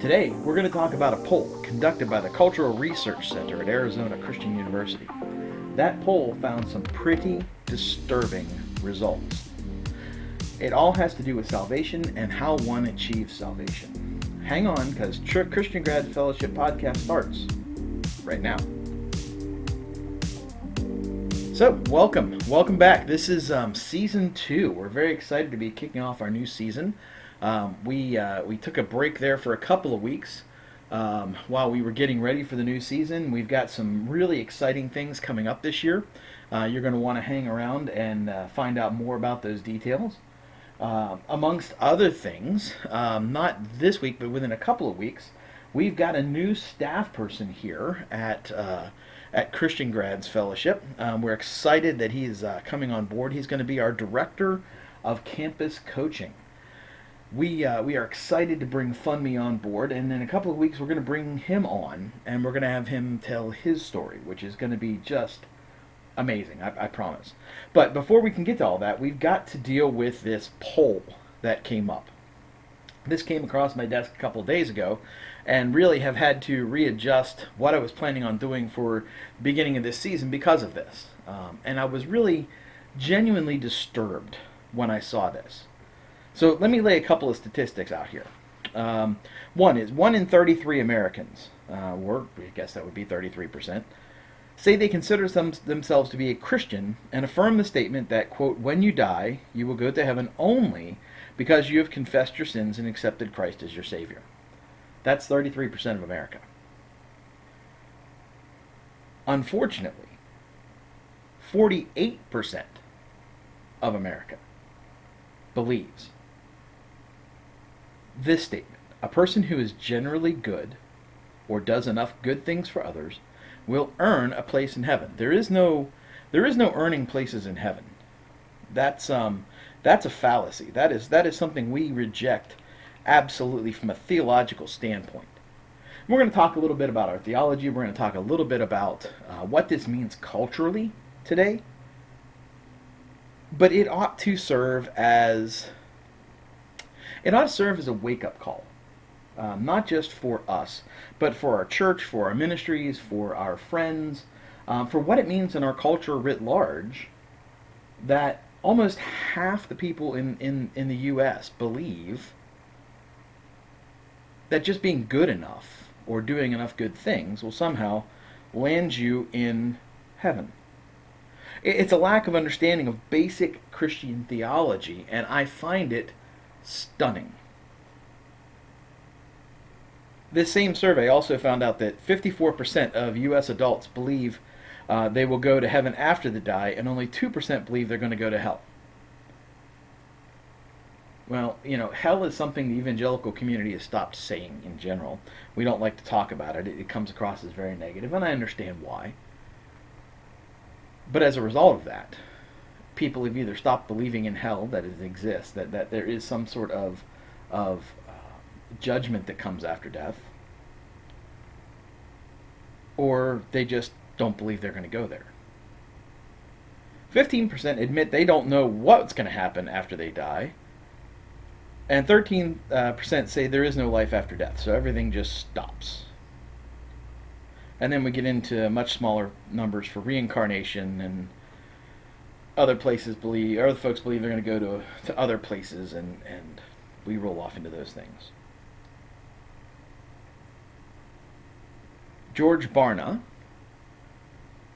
Today, we're going to talk about a poll conducted by the Cultural Research Center at Arizona Christian University. That poll found some pretty disturbing results. It all has to do with salvation and how one achieves salvation. Hang on, because Christian Grad Fellowship podcast starts right now. So, welcome. Welcome back. This is um, season two. We're very excited to be kicking off our new season. Um, we uh, we took a break there for a couple of weeks um, while we were getting ready for the new season. We've got some really exciting things coming up this year. Uh, you're going to want to hang around and uh, find out more about those details. Uh, amongst other things, um, not this week, but within a couple of weeks, we've got a new staff person here at uh, at Christian Grads Fellowship. Um, we're excited that he's uh, coming on board. He's going to be our director of campus coaching we uh, we are excited to bring Funmi on board, and in a couple of weeks we're going to bring him on, and we're going to have him tell his story, which is going to be just amazing. I, I promise. But before we can get to all that, we've got to deal with this poll that came up. This came across my desk a couple of days ago, and really have had to readjust what I was planning on doing for beginning of this season because of this. Um, and I was really genuinely disturbed when I saw this. So let me lay a couple of statistics out here. Um, one is one in 33 Americans, uh, or I guess that would be 33%, say they consider them, themselves to be a Christian and affirm the statement that, quote, when you die, you will go to heaven only because you have confessed your sins and accepted Christ as your Savior. That's 33% of America. Unfortunately, 48% of America believes this statement A person who is generally good or does enough good things for others will earn a place in heaven. There is no there is no earning places in heaven. That's um that's a fallacy. That is that is something we reject absolutely from a theological standpoint. We're going to talk a little bit about our theology. We're going to talk a little bit about uh, what this means culturally today. But it ought to serve as it ought to serve as a wake up call, um, not just for us, but for our church, for our ministries, for our friends, um, for what it means in our culture writ large that almost half the people in, in, in the U.S. believe that just being good enough or doing enough good things will somehow land you in heaven. It's a lack of understanding of basic Christian theology, and I find it stunning. This same survey also found out that 54% of U.S. adults believe uh, they will go to heaven after they die, and only 2% believe they're going to go to hell. Well, you know, hell is something the evangelical community has stopped saying in general. We don't like to talk about it. It, it comes across as very negative, and I understand why. But as a result of that, people have either stopped believing in hell that it exists, that, that there is some sort of of uh, judgment that comes after death, or they just don't believe they're going to go there. 15% admit they don't know what's going to happen after they die. And 13% uh, say there is no life after death, so everything just stops. And then we get into much smaller numbers for reincarnation and other places believe, other folks believe they're going to go to to other places, and and we roll off into those things. George Barna,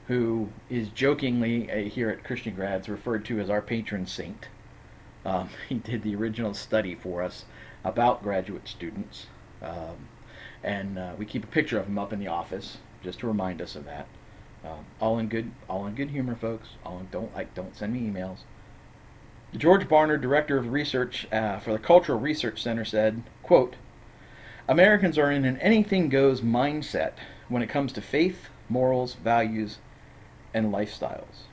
who is jokingly uh, here at Christian Grads referred to as our patron saint, um, he did the original study for us about graduate students, um, and uh, we keep a picture of him up in the office just to remind us of that. Um, all in good, all in good humor, folks. All in, don't like, don't send me emails. George Barna, director of research uh, for the Cultural Research Center, said, "quote Americans are in an anything goes mindset when it comes to faith, morals, values, and lifestyles.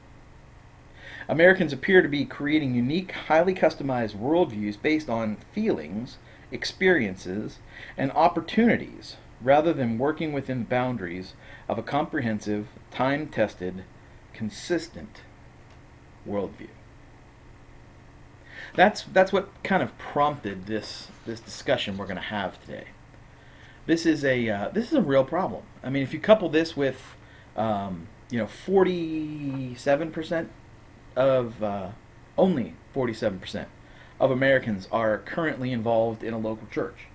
Americans appear to be creating unique, highly customized worldviews based on feelings, experiences, and opportunities rather than working within boundaries of a comprehensive, time tested, consistent worldview. That's, that's what kind of prompted this, this discussion we're going to have today. This is a uh, this is a real problem. I mean, if you couple this with, um, you know, forty seven percent of uh, only forty seven percent of Americans are currently involved in a local church.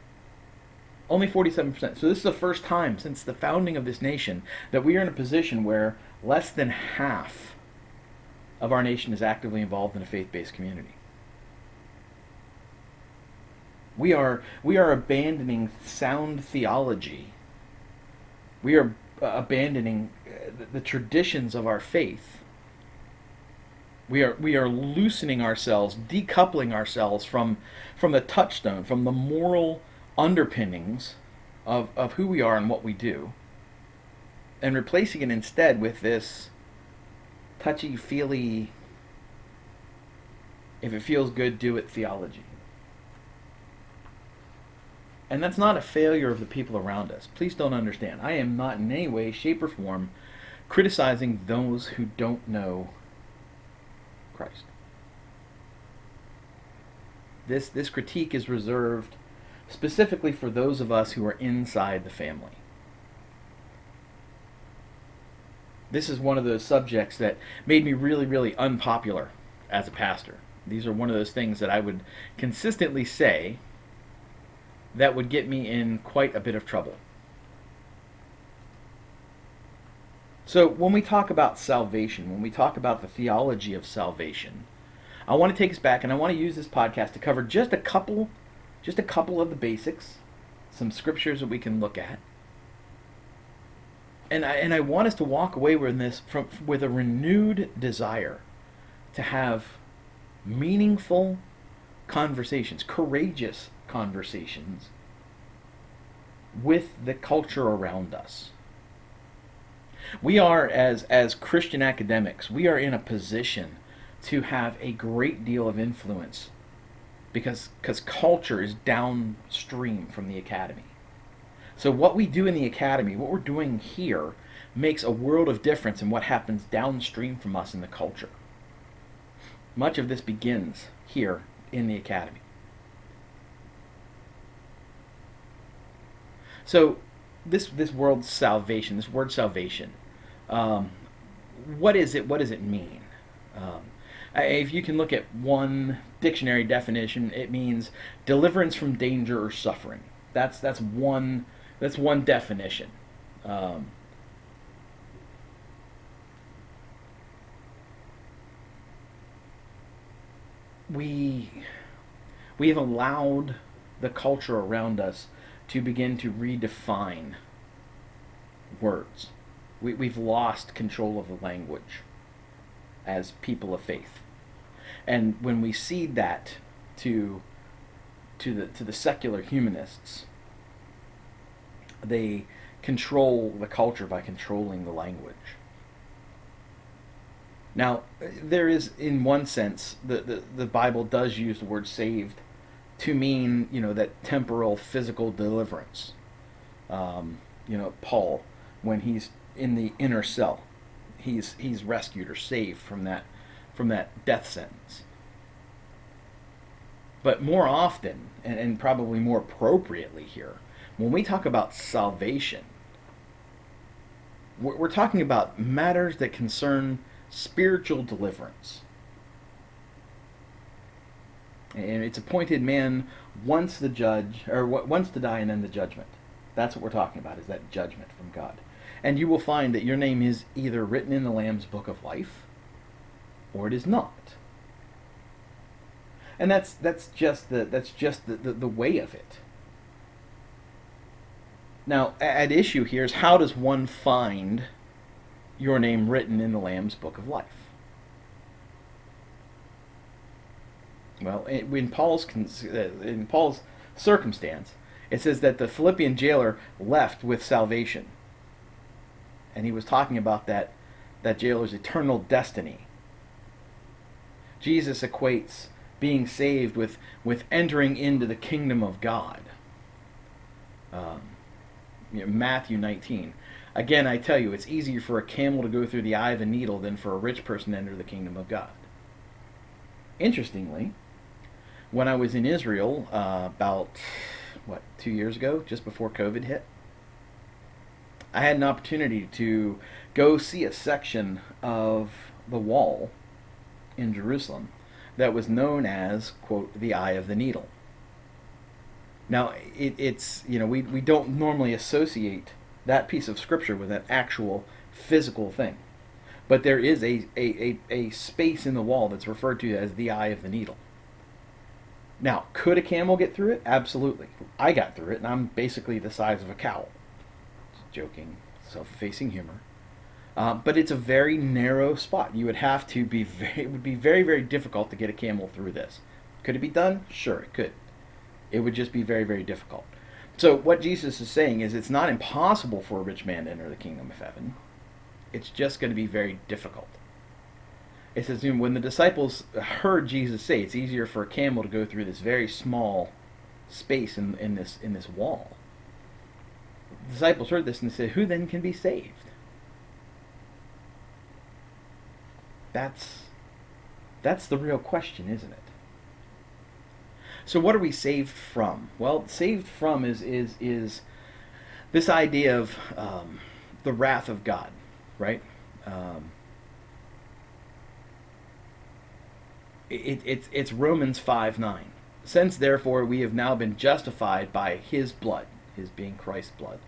Only 47%. So this is the first time since the founding of this nation that we are in a position where less than half of our nation is actively involved in a faith-based community. We are we are abandoning sound theology. We are uh, abandoning uh, the, traditions of our faith. We are we are loosening ourselves, decoupling ourselves from from the touchstone, from the moral underpinnings of, of who we are and what we do, and replacing it instead with this touchy feely if it feels good, do it theology. And that's not a failure of the people around us. Please don't understand. I am not in any way, shape, or form criticizing those who don't know Christ. This, this critique is reserved specifically for those of us who are inside the family. This is one of those subjects that made me really, really unpopular as a pastor. These are one of those things that I would consistently say that would get me in quite a bit of trouble. So, when we talk about salvation, when we talk about the theology of salvation, I want to take us back and I want to use this podcast to cover just a couple just a couple of the basics, some scriptures that we can look at. And I, and I want us to walk away with this from with a renewed desire to have meaningful conversations, courageous conversations with the culture around us. We are, as, as Christian academics, we are in a position to have a great deal of influence because because culture is downstream from the academy. So what we do in the academy, what we're doing here, makes a world of difference in what happens downstream from us in the culture. Much of this begins here in the academy. So, this this word salvation, this word salvation, um, what is it? What does it mean? Um, if you can look at one dictionary definition, it means deliverance from danger or suffering. That's that's one that's one definition. Um, we we have allowed the culture around us to begin to redefine words. We, we've lost control of the language as people of faith. And when we cede that to to the to the secular humanists, they control the culture by controlling the language. Now, there is, in one sense, the, the, the Bible does use the word saved to mean, you know, that temporal physical deliverance. Um, you know, Paul, when he's in the inner cell, he's he's rescued or saved from that from that death sentence. But more often, and, and probably more appropriately here, when we talk about salvation, we're, we're talking about matters that concern spiritual deliverance. And it's appointed man once the judge, or once to die and then the judgment. That's what we're talking about, is that judgment from God. And you will find that your name is either written in the Lamb's book of life, or it is not. And that's that's just the that's just the, the, the way of it. Now, at issue here is how does one find your name written in the Lamb's Book of Life? Well, in Paul's uh, in Paul's circumstance, it says that the Philippian jailer left with salvation, and he was talking about that that jailer's eternal destiny. Jesus equates being saved with with entering into the kingdom of God. Um, you know, Matthew 19. Again, I tell you, it's easier for a camel to go through the eye of a needle than for a rich person to enter the kingdom of God. Interestingly, when I was in Israel uh, about what two years ago, just before COVID hit. I had an opportunity to go see a section of the wall in Jerusalem that was known as quote the eye of the needle. Now it, it's you know we we don't normally associate that piece of scripture with an actual physical thing, but there is a, a, a, a space in the wall that's referred to as the eye of the needle. Now, could a camel get through it? Absolutely. I got through it, and I'm basically the size of a cow. Just joking, self-effacing humor. Uh, but it's a very narrow spot. You would have to be very, it would be very, very difficult to get a camel through this. Could it be done? Sure, it could. It would just be very, very difficult. So what Jesus is saying is it's not impossible for a rich man to enter the kingdom of heaven. It's just going to be very difficult. It says when the disciples heard Jesus say it's easier for a camel to go through this very small space in, in this in this wall. The disciples heard this and they said, Who then can be saved? That's that's the real question, isn't it? So what are we saved from? Well, saved from is is is this idea of um, the wrath of God, right? Um, it, it, it's Romans 5 9. Since therefore we have now been justified by his blood, his being Christ's blood,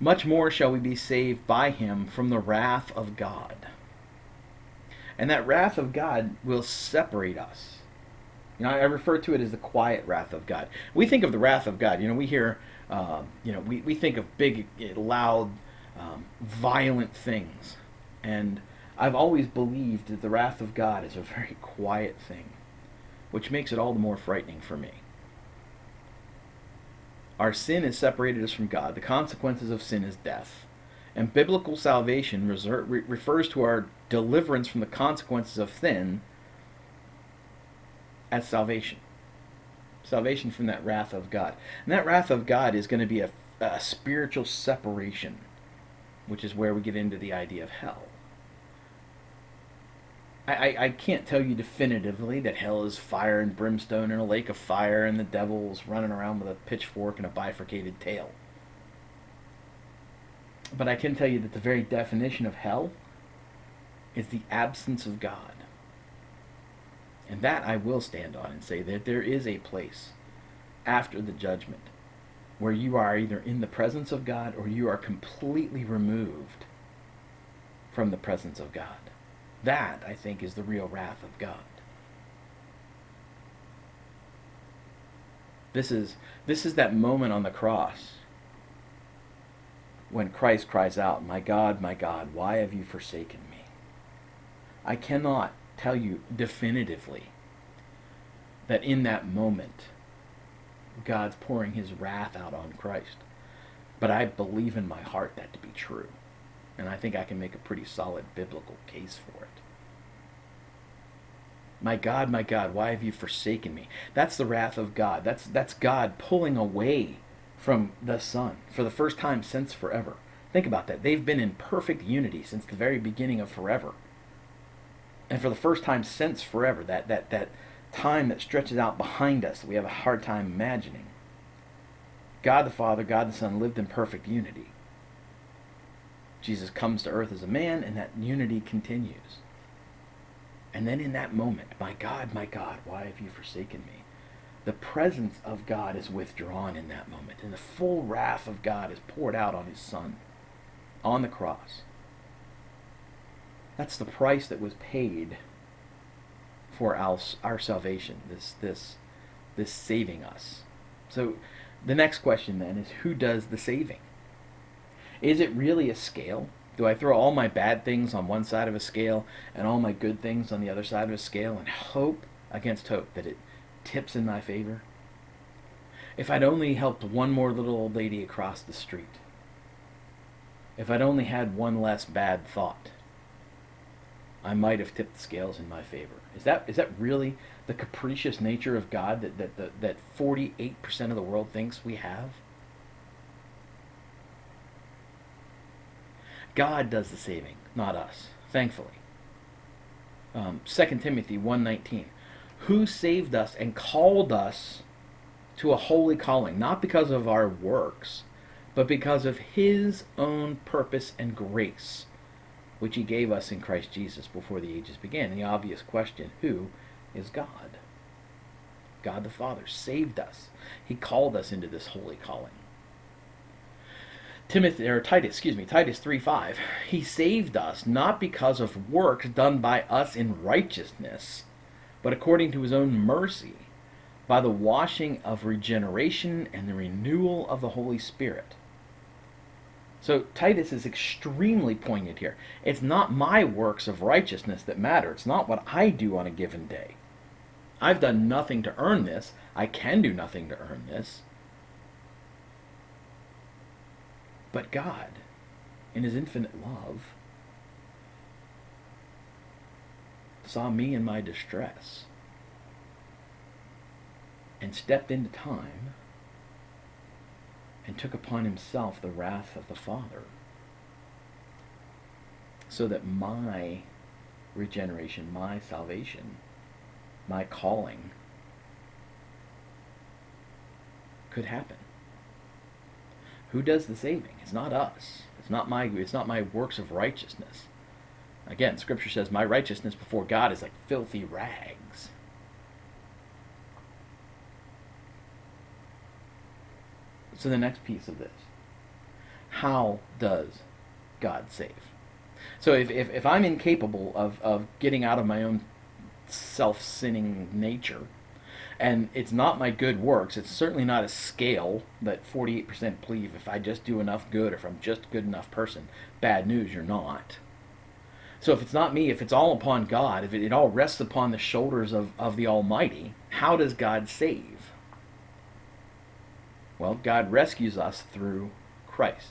much more shall we be saved by him from the wrath of God. And that wrath of God will separate us. You know, I refer to it as the quiet wrath of God. We think of the wrath of God. You know, we hear, uh, you know, we, we think of big, loud, um, violent things. And I've always believed that the wrath of God is a very quiet thing, which makes it all the more frightening for me. Our sin has separated us from God. The consequences of sin is death. And biblical salvation refers to our deliverance from the consequences of sin as salvation. Salvation from that wrath of God. And that wrath of God is going to be a, a spiritual separation, which is where we get into the idea of hell. I, I, can't tell you definitively that hell is fire and brimstone and a lake of fire and the devil's running around with a pitchfork and a bifurcated tail. But I can tell you that the very definition of hell is the absence of God. And that I will stand on and say that there is a place after the judgment where you are either in the presence of God or you are completely removed from the presence of God. That, I think, is the real wrath of God. This is, this is that moment on the cross when Christ cries out, My God, my God, why have you forsaken me? I cannot tell you definitively that in that moment, God's pouring his wrath out on Christ. But I believe in my heart that to be true. And I think I can make a pretty solid biblical case for it. My God, my God, why have you forsaken me? That's the wrath of God. That's, that's God pulling away from the Son for the first time since forever. Think about that. They've been in perfect unity since the very beginning of forever. And for the first time since forever, that, that, that time that stretches out behind us we have a hard time imagining. God the Father, God the Son lived in perfect unity. Jesus comes to earth as a man, and that unity continues. And then in that moment, my God, my God, why have you forsaken me? The presence of God is withdrawn in that moment, and the full wrath of God is poured out on his Son on the cross. That's the price that was paid for our, our salvation, this, this, this saving us. So the next question then is who does the saving? Is it really a scale? Do I throw all my bad things on one side of a scale and all my good things on the other side of a scale and hope against hope that it tips in my favor? If I'd only helped one more little old lady across the street, if I'd only had one less bad thought, I might have tipped the scales in my favor. Is that is that really the capricious nature of God that that that, that 48% of the world thinks we have? God does the saving, not us, thankfully. Um, 2 Timothy 1.19 Who saved us and called us to a holy calling, not because of our works, but because of His own purpose and grace, which He gave us in Christ Jesus before the ages began. The obvious question who is God? God the Father saved us. He called us into this holy calling. Timothy or Titus, excuse me, Titus 3:5. He saved us not because of works done by us in righteousness, but according to his own mercy, by the washing of regeneration and the renewal of the Holy Spirit. So Titus is extremely poignant here. It's not my works of righteousness that matter. It's not what I do on a given day. I've done nothing to earn this. I can do nothing to earn this. But God, in His infinite love, saw me in my distress and stepped into time and took upon himself the wrath of the Father so that my regeneration, my salvation, my calling could happen. Who does the saving? It's not us. It's not my it's not my works of righteousness. Again, scripture says my righteousness before God is like filthy rags. So the next piece of this. How does God save? So if, if, if I'm incapable of, of getting out of my own self-sinning nature, and it's not my good works, it's certainly not a scale that 48% believe if I just do enough good or if I'm just a good enough person. Bad news, you're not. So if it's not me, if it's all upon God, if it, it all rests upon the shoulders of, of the Almighty, how does God save? Well, God rescues us through Christ.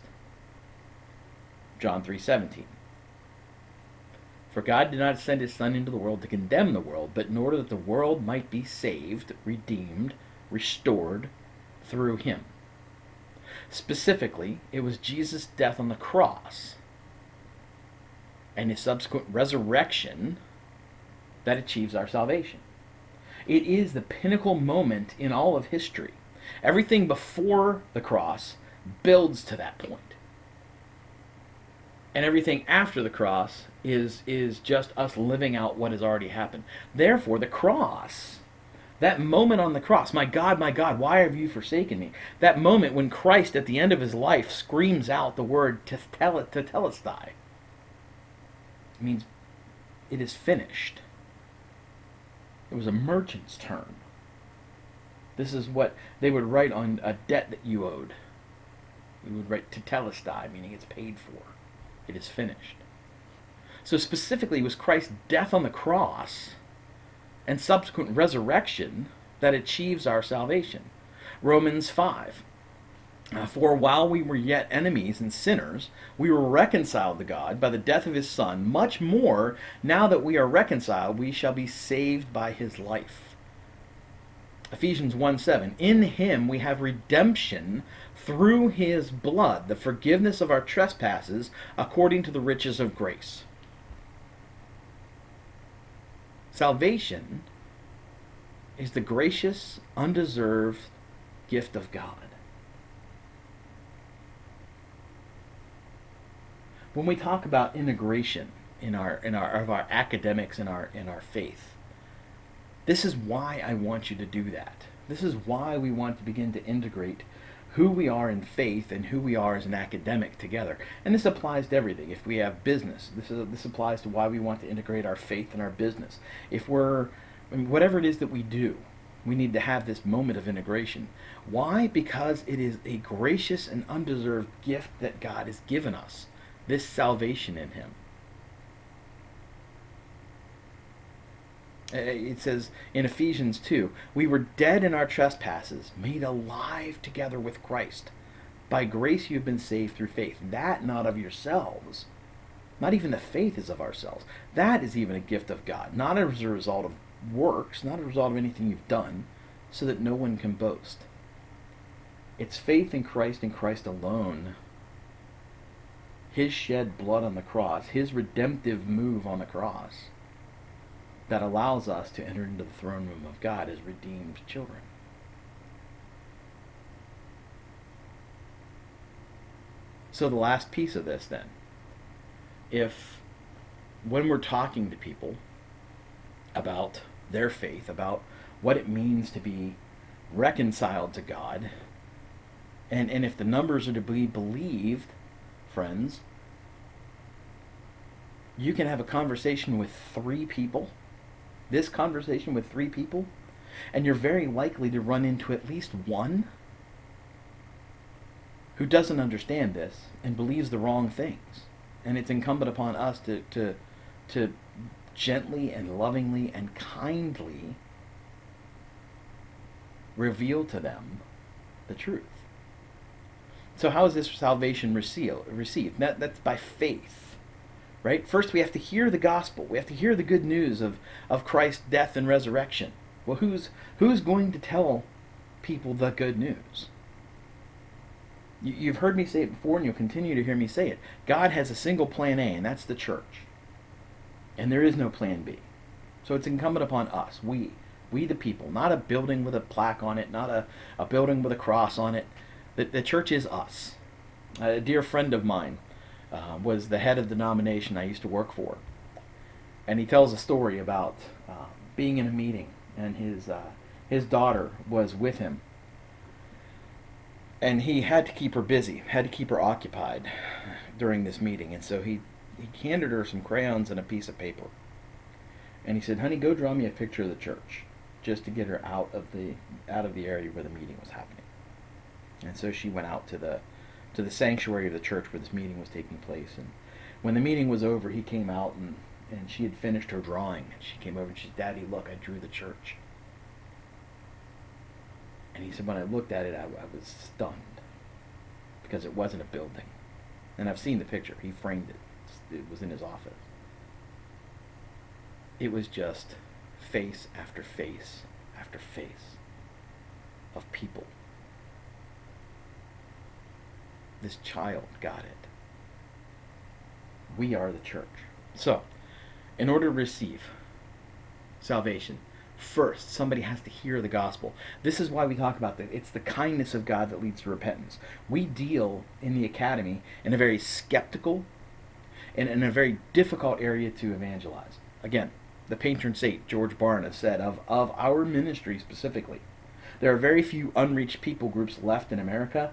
John 3:17. For God did not send his son into the world to condemn the world, but in order that the world might be saved, redeemed, restored through him. Specifically, it was Jesus' death on the cross and his subsequent resurrection that achieves our salvation. It is the pinnacle moment in all of history. Everything before the cross builds to that point. And everything after the cross is is just us living out what has already happened. Therefore, the cross, that moment on the cross, my God, my God, why have you forsaken me? That moment when Christ at the end of his life screams out the word tetelestai means it is finished. It was a merchant's term. This is what they would write on a debt that you owed. We would write tetelestai, meaning it's paid for. It is finished. So specifically, it was Christ's death on the cross and subsequent resurrection that achieves our salvation. Romans 5. Uh, for while we were yet enemies and sinners, we were reconciled to God by the death of his Son. Much more, now that we are reconciled, we shall be saved by his life. Ephesians 1 7. In him we have redemption through his blood, the forgiveness of our trespasses according to the riches of grace. Salvation is the gracious, undeserved gift of God. When we talk about integration in our in our of our academics and our in our faith, this is why I want you to do that. This is why we want to begin to integrate who we are in faith and who we are as an academic together. And this applies to everything. If we have business, this is this applies to why we want to integrate our faith and our business. If we're whatever it is that we do, we need to have this moment of integration. Why? Because it is a gracious and undeserved gift that God has given us. This salvation in him. Uh, it says in Ephesians 2 We were dead in our trespasses, made alive together with Christ. By grace you have been saved through faith. That not of yourselves. Not even the faith is of ourselves. That is even a gift of God, not as a result of works, not a result of anything you've done, so that no one can boast. It's faith in Christ and Christ alone. His shed blood on the cross, His redemptive move on the cross that allows us to enter into the throne room of God as redeemed children. So, the last piece of this then, if when we're talking to people about their faith, about what it means to be reconciled to God, and, and if the numbers are to be believed, friends, you can have a conversation with three people, this conversation with three people, and you're very likely to run into at least one who doesn't understand this and believes the wrong things. And it's incumbent upon us to, to, to gently and lovingly and kindly reveal to them the truth. So how is this salvation received? That, that's by faith, right? First, we have to hear the gospel. We have to hear the good news of, of Christ's death and resurrection. Well, who's who's going to tell people the good news? You, you've heard me say it before, and you'll continue to hear me say it. God has a single plan A, and that's the church. And there is no plan B. So it's incumbent upon us, we, we the people, not a building with a plaque on it, not a, a building with a cross on it. The, the church is us. A dear friend of mine uh, was the head of the denomination I used to work for. And he tells a story about uh, being in a meeting, and his, uh, his daughter was with him. And he had to keep her busy, had to keep her occupied during this meeting. And so he he handed her some crayons and a piece of paper. And he said, "Honey, go draw me a picture of the church, just to get her out of the out of the area where the meeting was happening." And so she went out to the to the sanctuary of the church where this meeting was taking place. And when the meeting was over, he came out and and she had finished her drawing. And she came over and she said, "Daddy, look, I drew the church." And he said, when I looked at it, I, I was stunned because it wasn't a building. And I've seen the picture. He framed it it was in his office. It was just face after face after face of people. This child got it. We are the church. So, in order to receive salvation, first somebody has to hear the gospel. This is why we talk about that. It's the kindness of God that leads to repentance. We deal in the academy in a very skeptical, and in a very difficult area to evangelize. Again, the patron saint George Barna said of, of our ministry specifically, there are very few unreached people groups left in America.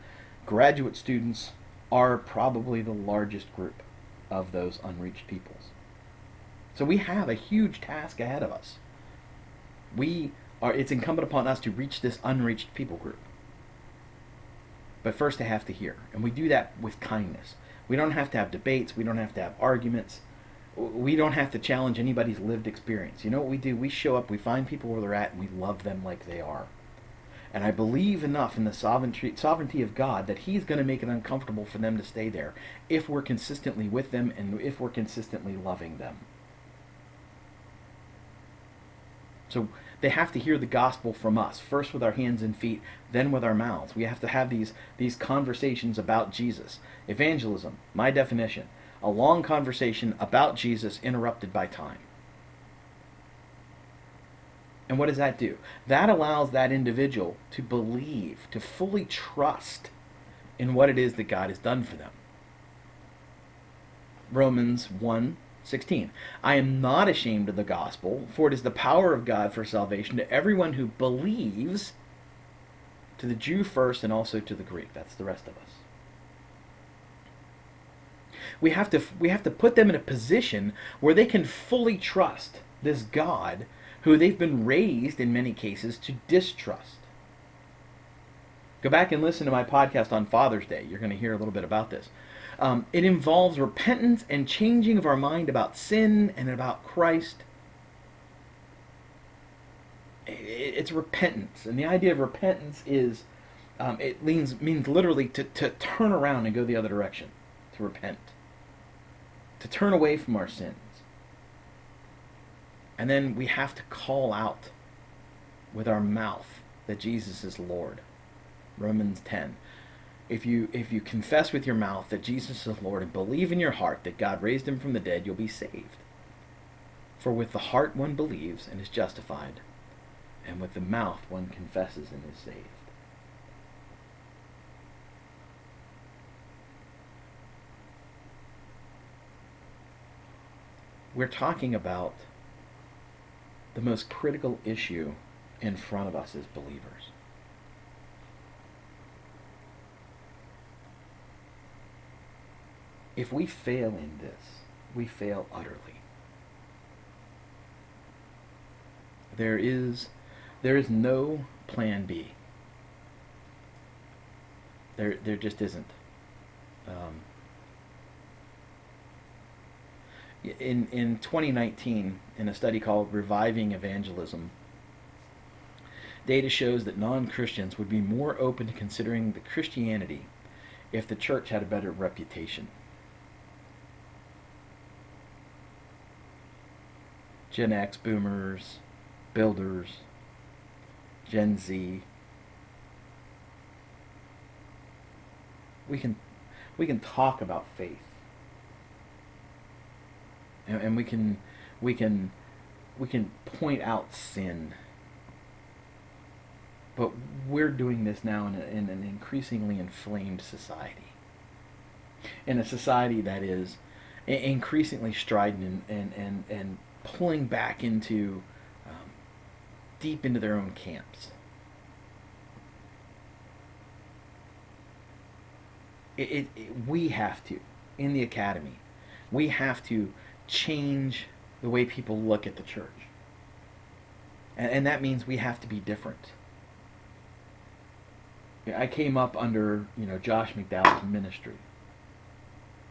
Graduate students are probably the largest group of those unreached peoples. So we have a huge task ahead of us. We are it's incumbent upon us to reach this unreached people group. But first they have to hear, and we do that with kindness. We don't have to have debates. We don't have to have arguments. We don't have to challenge anybody's lived experience. You know what we do? We show up, we find people where they're at, and we love them like they are. And I believe enough in the sovereignty, sovereignty of God that He's going to make it uncomfortable for them to stay there if we're consistently with them and if we're consistently loving them. So they have to hear the gospel from us, first with our hands and feet, then with our mouths. We have to have these, these conversations about Jesus. Evangelism, my definition, a long conversation about Jesus interrupted by time. And what does that do? That allows that individual to believe, to fully trust in what it is that God has done for them. Romans 1 16. I am not ashamed of the gospel, for it is the power of God for salvation to everyone who believes, to the Jew first and also to the Greek. That's the rest of us. We have to we have to put them in a position where they can fully trust this God who they've been raised in many cases to distrust. Go back and listen to my podcast on Father's Day. You're going to hear a little bit about this. Um, it involves repentance and changing of our mind about sin and about Christ. It's repentance, and the idea of repentance is um, it means means literally to, to turn around and go the other direction, to repent, to turn away from our sins, and then we have to call out with our mouth that Jesus is Lord. Romans 10. If you if you confess with your mouth that Jesus is Lord and believe in your heart that God raised him from the dead, you'll be saved. For with the heart one believes and is justified, and with the mouth one confesses and is saved. We're talking about the most critical issue in front of us as believers. If we fail in this, we fail utterly. There is there is no plan B. There there just isn't. Um, in in 2019, in a study called Reviving Evangelism, data shows that non-Christians would be more open to considering the Christianity if the church had a better reputation. Gen X boomers, builders, Gen Z. We can we can talk about faith. And, and we can we can we can point out sin. But we're doing this now in, a, in an increasingly inflamed society. In a society that is increasingly strident and, and, and, pulling back into um, deep into their own camps. It, it, it, we have to, in the academy, we have to change the way people look at the church. And, and that means we have to be different. I came up under, you know, Josh McDowell's ministry.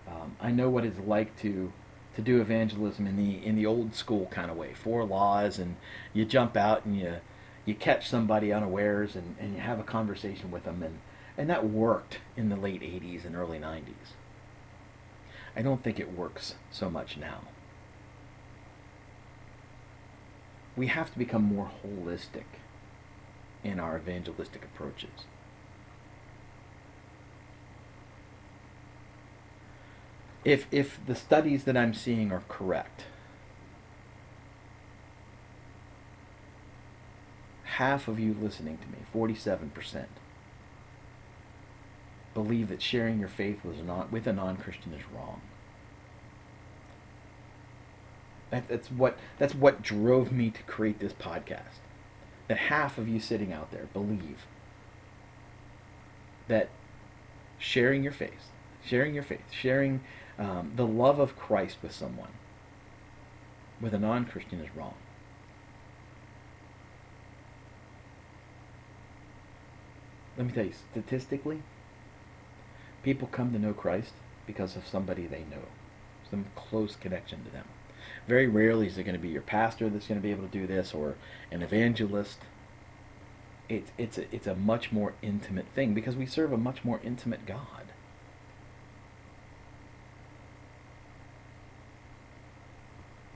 Um, I know what it's like to to do evangelism in the in the old school kind of way, four laws, and you jump out and you you catch somebody unawares and, and you have a conversation with them, and and that worked in the late '80s and early '90s. I don't think it works so much now. We have to become more holistic in our evangelistic approaches. if if the studies that I'm seeing are correct, half of you listening to me, 47%, believe that sharing your faith not with a non-Christian is wrong. That, that's what that's what drove me to create this podcast. That half of you sitting out there believe that sharing your faith, sharing your faith, sharing um, the love of Christ with someone, with a non Christian, is wrong. Let me tell you, statistically, people come to know Christ because of somebody they know, some close connection to them. Very rarely is it going to be your pastor that's going to be able to do this or an evangelist. It's, it's, a, it's a much more intimate thing because we serve a much more intimate God.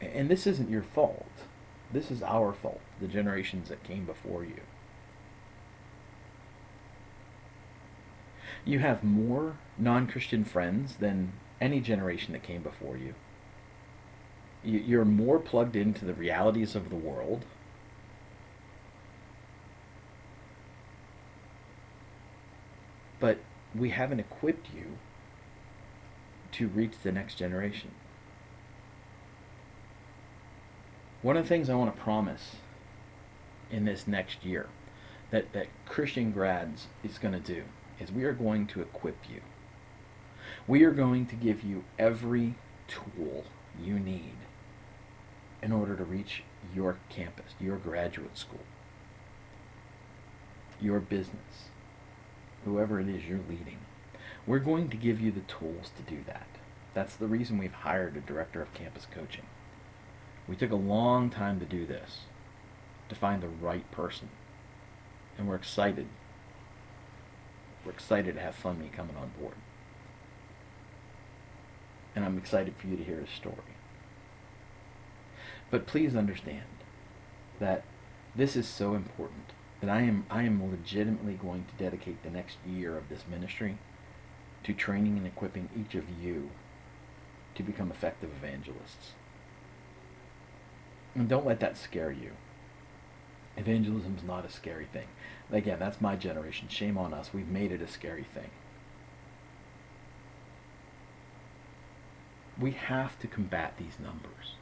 And this isn't your fault. This is our fault, the generations that came before you. You have more non Christian friends than any generation that came before you. You're more plugged into the realities of the world. But we haven't equipped you to reach the next generation. One of the things I want to promise in this next year that, that Christian grads is going to do is we are going to equip you. We are going to give you every tool you need in order to reach your campus, your graduate school, your business, whoever it is you're leading. We're going to give you the tools to do that. That's the reason we've hired a director of campus coaching. We took a long time to do this, to find the right person. And we're excited. We're excited to have Funmi coming on board. And I'm excited for you to hear his story. But please understand that this is so important that I am I am legitimately going to dedicate the next year of this ministry to training and equipping each of you to become effective evangelists. And don't let that scare you. Evangelism is not a scary thing. Again, that's my generation. Shame on us. We've made it a scary thing. We have to combat these numbers.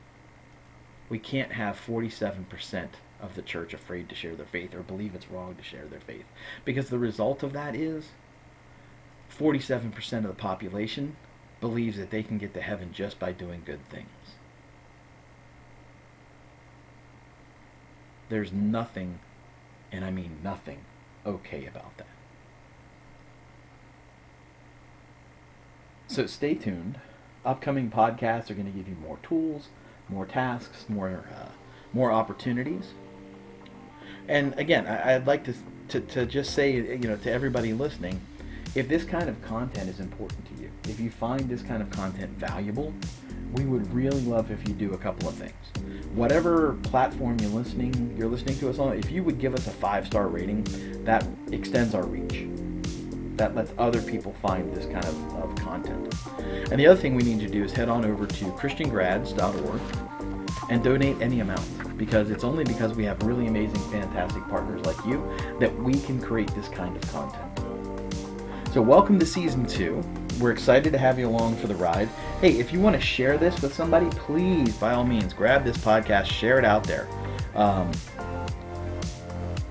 we can't have 47% of the church afraid to share their faith or believe it's wrong to share their faith. Because the result of that is 47% of the population believes that they can get to heaven just by doing good things. There's nothing, and I mean nothing, okay about that. So stay tuned. Upcoming podcasts are going to give you more tools, more tasks, more uh, more opportunities. And again, I, would like to, to to just say, you know, to everybody listening, if this kind of content is important to you, if you find this kind of content valuable, we would really love if you do a couple of things. Whatever platform you're listening, you're listening to us on, if you would give us a five-star rating, that extends our reach. That lets other people find this kind of, of content. And the other thing we need to do is head on over to christiangrads.org and donate any amount because it's only because we have really amazing, fantastic partners like you that we can create this kind of content. So, welcome to season two. We're excited to have you along for the ride. Hey, if you want to share this with somebody, please, by all means, grab this podcast, share it out there. Um,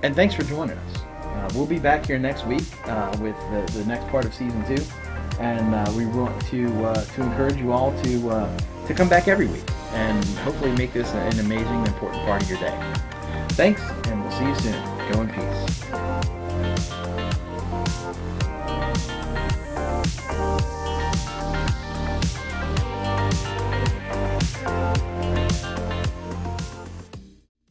and thanks for joining us. Uh, we'll be back here next week uh, with the, the, next part of season two, and uh, we want to uh, to encourage you all to uh, to come back every week and hopefully make this an amazing, important part of your day. Thanks, and we'll see you soon. Go in peace.